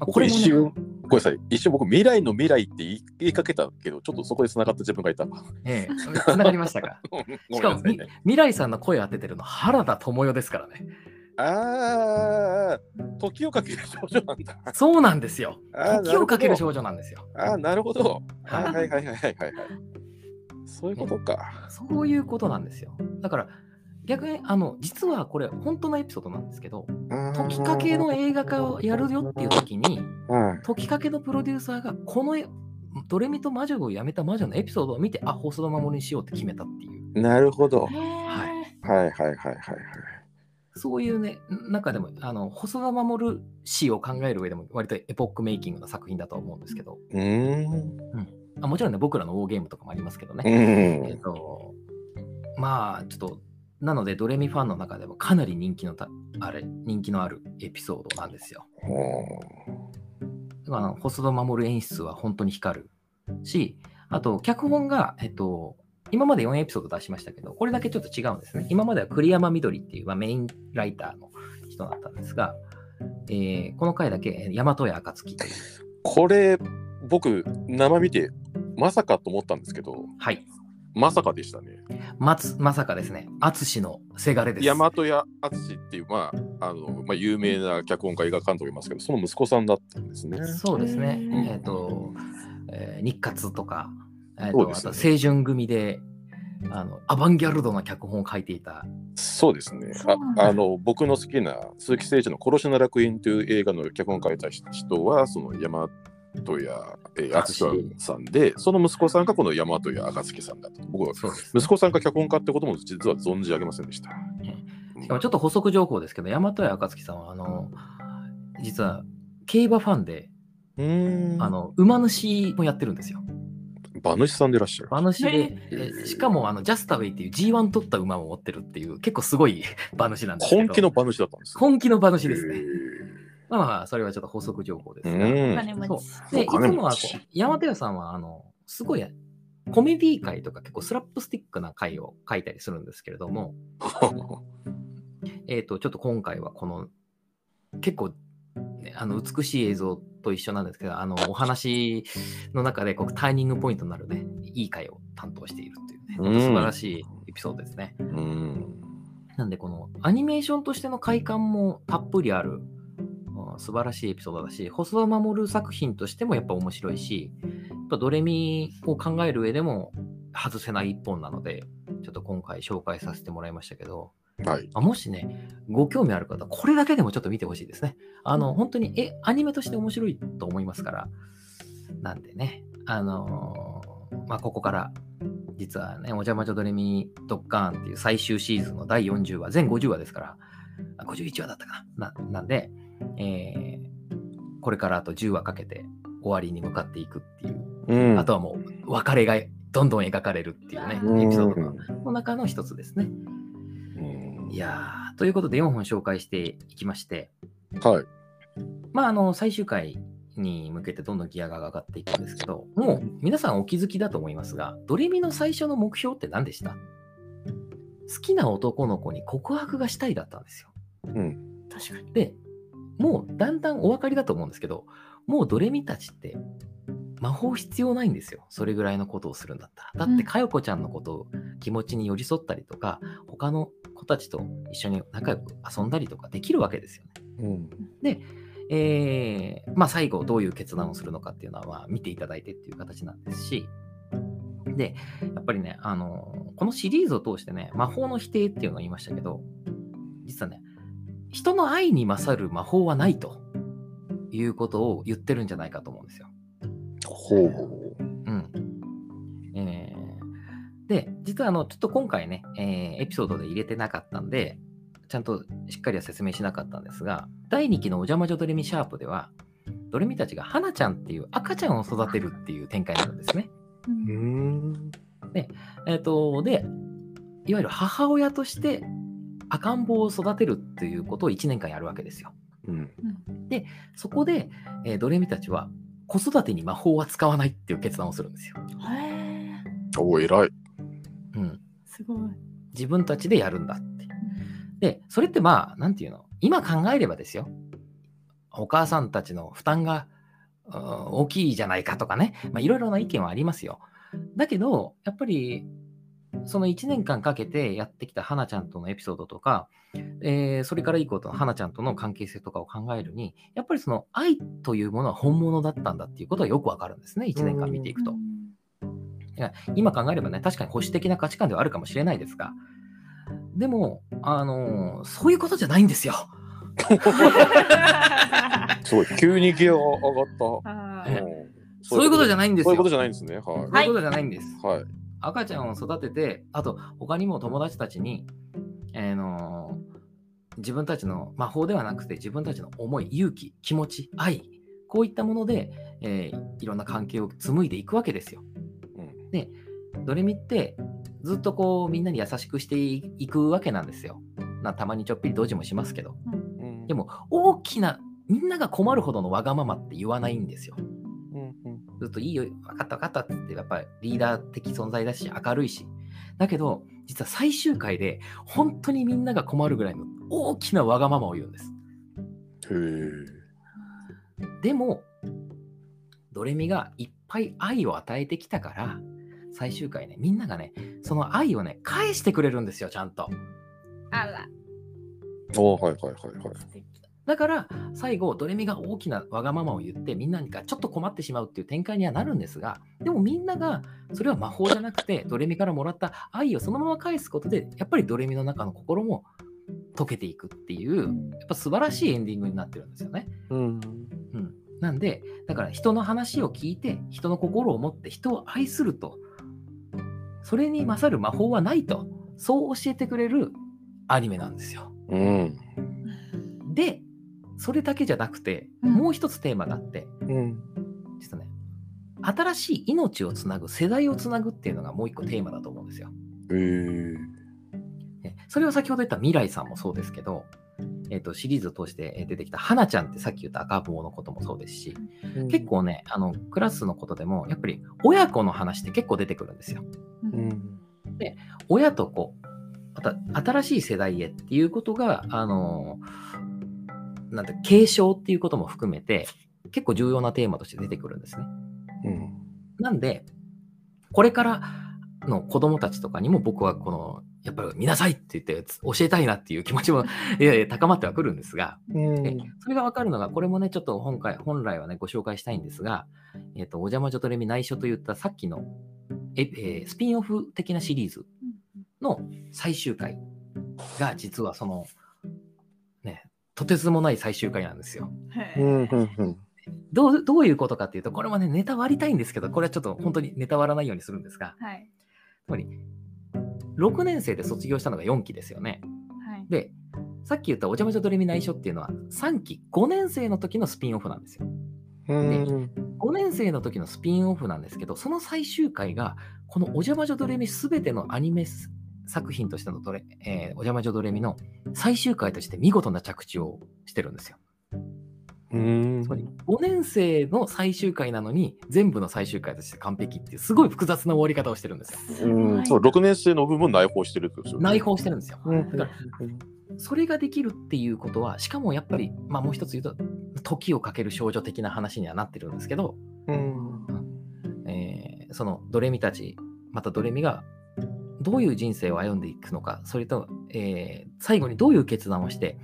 これ一瞬、ごめんなさい。一瞬僕、未来の未来って言いかけたけど、ちょっとそこで繋がった自分がいた。ええ、つながりましたか？しかも、ね。未来さんの声当ててるの原田知世ですからね。あー、時をかける少女なんだ。そうなんですよ。時をかける少女なんですよ。どあー、なるほど。はいはいはいはいはいはいはい。そういうことか。そういうことなんですよ。だから、逆に、あの、実はこれ、本当のエピソードなんですけど、時かけの映画化をやるよっていう時に、うん時かけのプロデューサーが、この絵ドレミと魔女を辞めた魔女のエピソードを見て、あ、細田守にしようって決めたっていう、なるほど。はいはいはいはいはいはい。そういうね、中でも、あの、細田守氏を考える上でも、割とエポックメイキングな作品だとは思うんですけど、うーん。あもちろんね、僕らのウォーゲームとかもありますけどね。うえっん。と、まあ、ちょっと、なので、ドレミファンの中でもかなり人気のたあれ人気のあるエピソードなんですよ。だからあの細田守演出は本当に光るし、あと、脚本が、えっと、今まで4エピソード出しましたけど、これだけちょっと違うんですね。今までは栗山みどりっていう、まあ、メインライターの人だったんですが、えーこの回だけ、えー大和屋暁という、これ、僕、生見て、まさかと思ったんですけど、はい、まさかでしたね。松、まさかですね、淳のせがれです。大和屋淳っていう、まあ、あの、まあ、有名な脚本家、映画監督いますけど、その息子さんだったんですね。そうですね。うんえっ、と、えー日活とか、えーとそうですよねあと青春組であのアバンギャルドな脚本を書いていた。そうですね。ああの僕の好きな鈴木誠一の殺しの楽園という映画の脚本を書いた人は、その大和屋えー淳さんで、その息子さんがこの大和屋暁さんだと。僕は。息子さんが脚本家ってことも実は存じ上げませんでした。しかもちょっと補足情報ですけど、大和屋暁さんは、あの、実は競馬ファンで、うーん。あの、馬主もやってるんですよ。馬主さんでいらっしゃる。馬主で、しかも、あの、ジャスタウェイっていう G1 取った馬を持ってるっていう、結構すごい馬主なんですけど。本気の馬主だったんですよ。本気の馬主ですへね。まあまあ、それはちょっと補足情報ですが。ーうん。お金持ちで、いつもはこう、山手屋さんは、あの、すごい、コメディ界とか結構スラップスティックな回を書いたりするんですけれども、えっ、と、ちょっと今回はこの、結構、ね、あの、美しい映像と一緒なんですけど、あの、お話の中でこうターニングポイントになるね、いい回を担当しているっていうね、素晴らしいエピソードですね。うん。なんで、このアニメーションとしての快感もたっぷりある、うん素晴らしいエピソードだし、細田守作品としてもやっぱ面白いし、やっぱドレミを考える上でも外せない一本なので、ちょっと今回紹介させてもらいましたけど、はい。あもしね、ご興味ある方、これだけでもちょっと見てほしいですね。あの、本当に、え、アニメとして面白いと思いますから、なんでね、あのーまあ、ここから、実はね、お邪魔女ドレミドッカーンっていう最終シーズンの第40話、全50話ですから、あ51話だったかな。ななんで、えーこれからあと10話かけて終わりに向かっていくっていう、うん。あとはもう別れがどんどん描かれるっていうね、うんエピソードのの中の一つですね。うんいやー、ということで4本紹介していきまして、はい。まあ、あの、最終回に向けてどんどんギアが上がっていくんですけど、もう皆さんお気づきだと思いますが、ドレミの最初の目標って何でした？好きな男の子に告白がしたいだったんですよ。うん。確かに。で、もうだんだんお分かりだと思うんですけど、もうドレミたちって魔法必要ないんですよ。それぐらいのことをするんだったら。だって、うんかよこちゃんのことを気持ちに寄り添ったりとか、他の子たちと一緒に仲良く遊んだりとかできるわけですよね。うん。えーまあ、最後どういう決断をするのかっていうのは、まあ、見ていただいてっていう形なんですし、で、やっぱりね、あのこのシリーズを通してね、魔法の否定っていうのを言いましたけど、実はね、人の愛に勝る魔法はないということを言ってるんじゃないかと思うんですよ。ほう。うん。えーで、実はあの、ちょっと今回ね、えーエピソードで入れてなかったんで、ちゃんとしっかりは説明しなかったんですが、第2期のお邪魔女ドレミシャープでは、ドレミたちが花ちゃんっていう赤ちゃんを育てるっていう展開になるんですね。ううんん。えっ、と、で、いわゆる母親として赤ん坊を育てるっていうことを1年間やるわけですよ。うん。そこで、えードレミたちは子育てに魔法は使わないっていう決断をするんですよ。へえ、お、偉い。うん。すごい。自分たちでやるんだって。で、それってまあ、なんていうの、今考えればですよ。お母さんたちの負担がうん大きいじゃないかとかね、まあ、いろいろな意見はありますよ。だけど、やっぱり、その1年間かけてやってきた花ちゃんとのエピソードとか、えーそれから以降との花ちゃんとの関係性とかを考えるに、やっぱりその愛というものは本物だったんだっていうことはよくわかるんですね、1年間見ていくと。いや今考えればね、確かに保守的な価値観ではあるかもしれないですが、でも、あのーそういうことじゃないんですよ。すごい、急にギアが上がった。そういうことじゃないんですよ。そういうことじゃないんですね。はそういうことじゃないんです。い。はい。赤ちゃんを育てて、あと他にも友達たちに、あのー自分たちの魔法ではなくて自分たちの思い、勇気、気持ち、愛、こういったもので、えーいろんな関係を紡いでいくわけですよ。うんで、ドレミってずっとこうみんなに優しくしていくわけなんですよ。なたまにちょっぴりドジもしますけど。うんで、も大きな、みんなが困るほどのわがままって言わないんですよ。ずっといいよ、分かった分かったってやっぱりリーダー的存在だし、明るいし。だけど、実は最終回で、本当にみんなが困るぐらいの大きなわがままを言うんです。へえ。でも、ドレミがいっぱい愛を与えてきたから、最終回ね、みんながね、その愛をね、返してくれるんですよ、ちゃんと。あら、おはいはいはいはい。素敵。だから、最後、ドレミが大きなわがままを言って、みんながちょっと困ってしまうっていう展開にはなるんですが、でもみんなが、それは魔法じゃなくて、ドレミからもらった愛をそのまま返すことで、やっぱりドレミの中の心も溶けていくっていう、やっぱ素晴らしいエンディングになってるんですよね。うん。うん、なんで、だから人の話を聞いて、人の心を持って人を愛すると、それに勝る魔法はないと、そう教えてくれるアニメなんですよ。うん。で、それだけじゃなくて、うんもう一つテーマがあって、うん。実はね、新しい命をつなぐ、世代をつなぐっていうのがもう一個テーマだと思うんですよ。へえ。ねそれは先ほど言った未来さんもそうですけど、えっとシリーズを通してえー出てきた花ちゃんってさっき言った赤棒のこともそうですし、結構ね、あのクラスのことでも、やっぱり親子の話って結構出てくるんですよ。うん。親と子、また新しい世代へっていうことが、あのなんて継承っていうことも含めて、結構重要なテーマとして出てくるんですね。うん。なんで、これからの子供たちとかにも僕はこの、やっぱり見なさいって言って教えたいなっていう気持ちも いやいや高まってはくるんですが、うんでそれがわかるのが、これもね、ちょっと本回本来はね、ご紹介したいんですが、えっ、と、お邪魔女とレミ内緒といったさっきのえ、えースピンオフ的なシリーズの最終回が実はその、ね、とてつもない最終回なんですよ。へうん。ーうん。うん。どうどういうことかっていうと、これもね、ネタ割りたいんですけど、これはちょっと本当にネタ割らないようにするんですが、はい。つまり、6年生で卒業したのが4期ですよね。はい。で、さっき言ったお邪魔女ドレミ内緒っていうのは3期、5年生の時のスピンオフなんですよ。うん。5年生の時のスピンオフなんですけど、その最終回が、このお邪魔女ドレミすべてのアニメ作品としてのドレ、えーお邪魔女ドレミの最終回として見事な着地をしてるんですよ。うんつまり5年生の最終回なのに、全部の最終回として完璧っていう、すごい複雑な終わり方をしてるんですよ。うん。そう、6年生の部分内包してるってことですよね。内包してるんですよ。うん。だからそれができるっていうことは、しかもやっぱり、まあもう一つ言うと、時をかける少女的な話にはなってるんですけど、うん。えーそのドレミたち、またドレミがどういう人生を歩んでいくのか、それと、えー最後にどういう決断をして、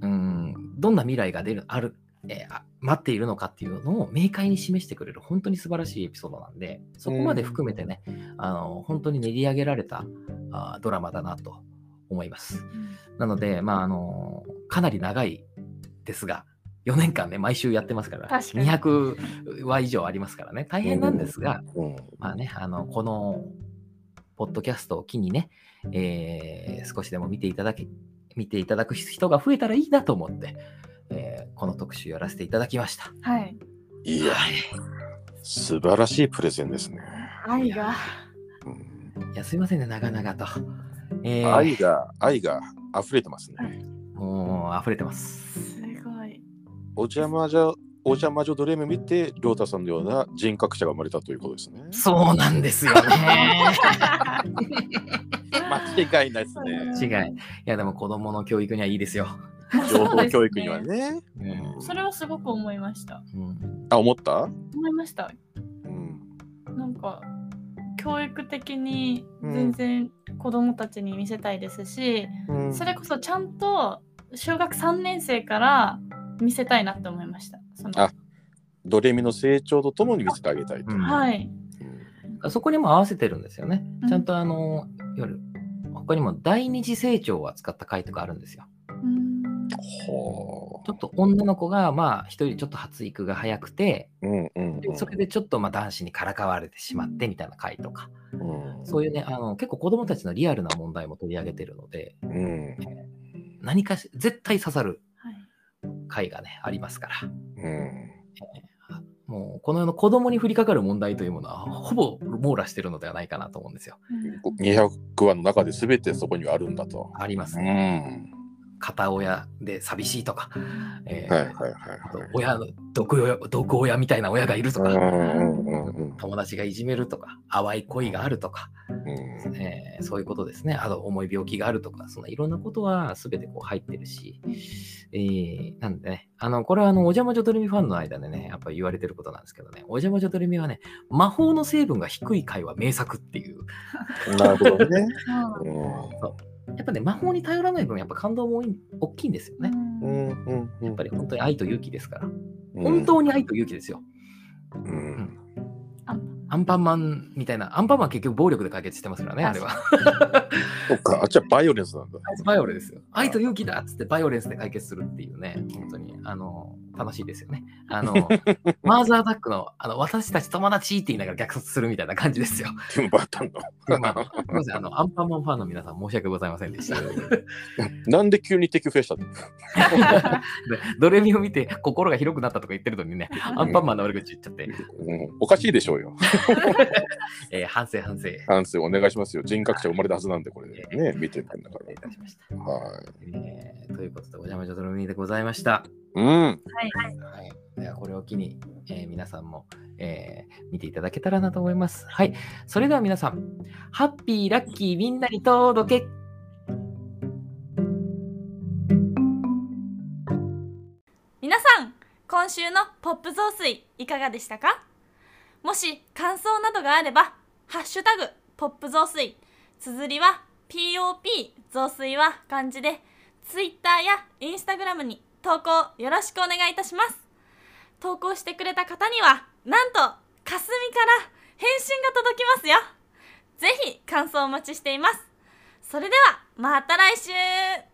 うん、どんな未来が出る、ある、えーあ待っているのかっていうのを明快に示してくれる、本当に素晴らしいエピソードなんで、そこまで含めてね、あの本当に練り上げられたあドラマだなと思います。なので、まあ、あのかなり長いですが、4年間ね、毎週やってますから、確かに200話以上ありますからね、大変なんですが、うん。まあね、あの、この、ポッドキャストを機にね、えー少しでも見ていただけ、見ていただく人が増えたらいいなと思って、えーこの特集やらせていただきました。はい。いや、素晴らしいプレゼンですね。愛が。うんいや、すいませんね、長々と。えー愛が、愛が溢れてますね。もう、溢れてます。すごい。お邪魔女、お邪魔女ドレミ見て、りょうたさんのような人格者が生まれたということですね。そうなんですよね。間違いないですね。違い。いや、でも子供の教育にはいいですよ。情報教育にはね。それはすごく思いました。うんあ、思った？思いました。うん。なんか教育的に全然子供たちに見せたいですし、うんそれこそちゃんと小学3年生から見せたいなって思いました。そのあドレミの成長とともに見せてあげたいと。うんはい。そこにも合わせてるんですよねうん。ちゃんとあの、いわゆる他にも第二次成長を扱った回とかあるんですよ。うんほちょっと女の子がまあ一人ちょっと発育が早くて、う。うんうんでそれでちょっとまあ男子にからかわれてしまってみたいな回とか、うん。そういうね、あの結構子供たちのリアルな問題も取り上げてるので、うん。何かし絶対刺さるはい回がね、ありますから。うん。もうこの世の子供に降りかかる問題というものはほぼ網羅してるのではないかなと思うんですよ。うん200話の中で全てそこにはあるんだと。ありますうね。ん。片親で寂しいとか、えーはいはいはいあとはい。親の毒親毒親みたいな親がいるとか、友達がいじめるとか、淡い恋があるとか、うんえーそういうことですね。あと重い病気があるとか、そんないろんなことは全てこう入ってるし、えーなんでね、あの、これはあの、お邪魔女ドレミファンの間でね、やっぱり言われてることなんですけどね、お邪魔女ドレミはね、魔法の成分が低い回は名作っていう、なるほどね。ううんやっぱね、魔法に頼らない分、やっぱ感動も大きいんですよね。んうんうんうんやっぱり本当に愛と勇気ですから。うん本当に愛と勇気ですよ。うんアンパンマンみたいな、アンパンマン結局暴力で解決してますからね、あれは。そっか、あっちはバイオレンスなんだ。バイオレンスですよ。愛と勇気だっつってバイオレンスで解決するっていうね、本当に、あの、楽しいですよね。あの、マーズアタックの、あの、私たち友達って言いながら虐殺するみたいな感じですよ。ティム・バータンの。まあ、すみません、あの、アンパンマンファンの皆さん申し訳ございませんでした。なんで急に敵増やしたの？でドレミを見て心が広くなったとか言ってるのにね、アンパンマンの悪口言っちゃって、うんおかしいでしょうよ。えー反省反省。反省お願いしますよ。人格者生まれたはずなんで、これでね、見てるんだか失礼いたしました。ら。はい。えーということで、お邪魔女ドレミでございました。うん。はい。では、これを機に、えー皆さんも、えー見ていただけたらなと思います。はい。それでは皆さん、ハッピー、ラッキー、みんなに届け。皆さん今週のポップ増水いかがでしたか？もし感想などがあれば「ハッシュタグポップ増水」綴りは POP 増水は漢字で Twitter や Instagram に投稿よろしくお願いいたします。投稿してくれた方にはなんとかすみから返信が届きますよ。ぜひ感想お待ちしています。それではまた来週。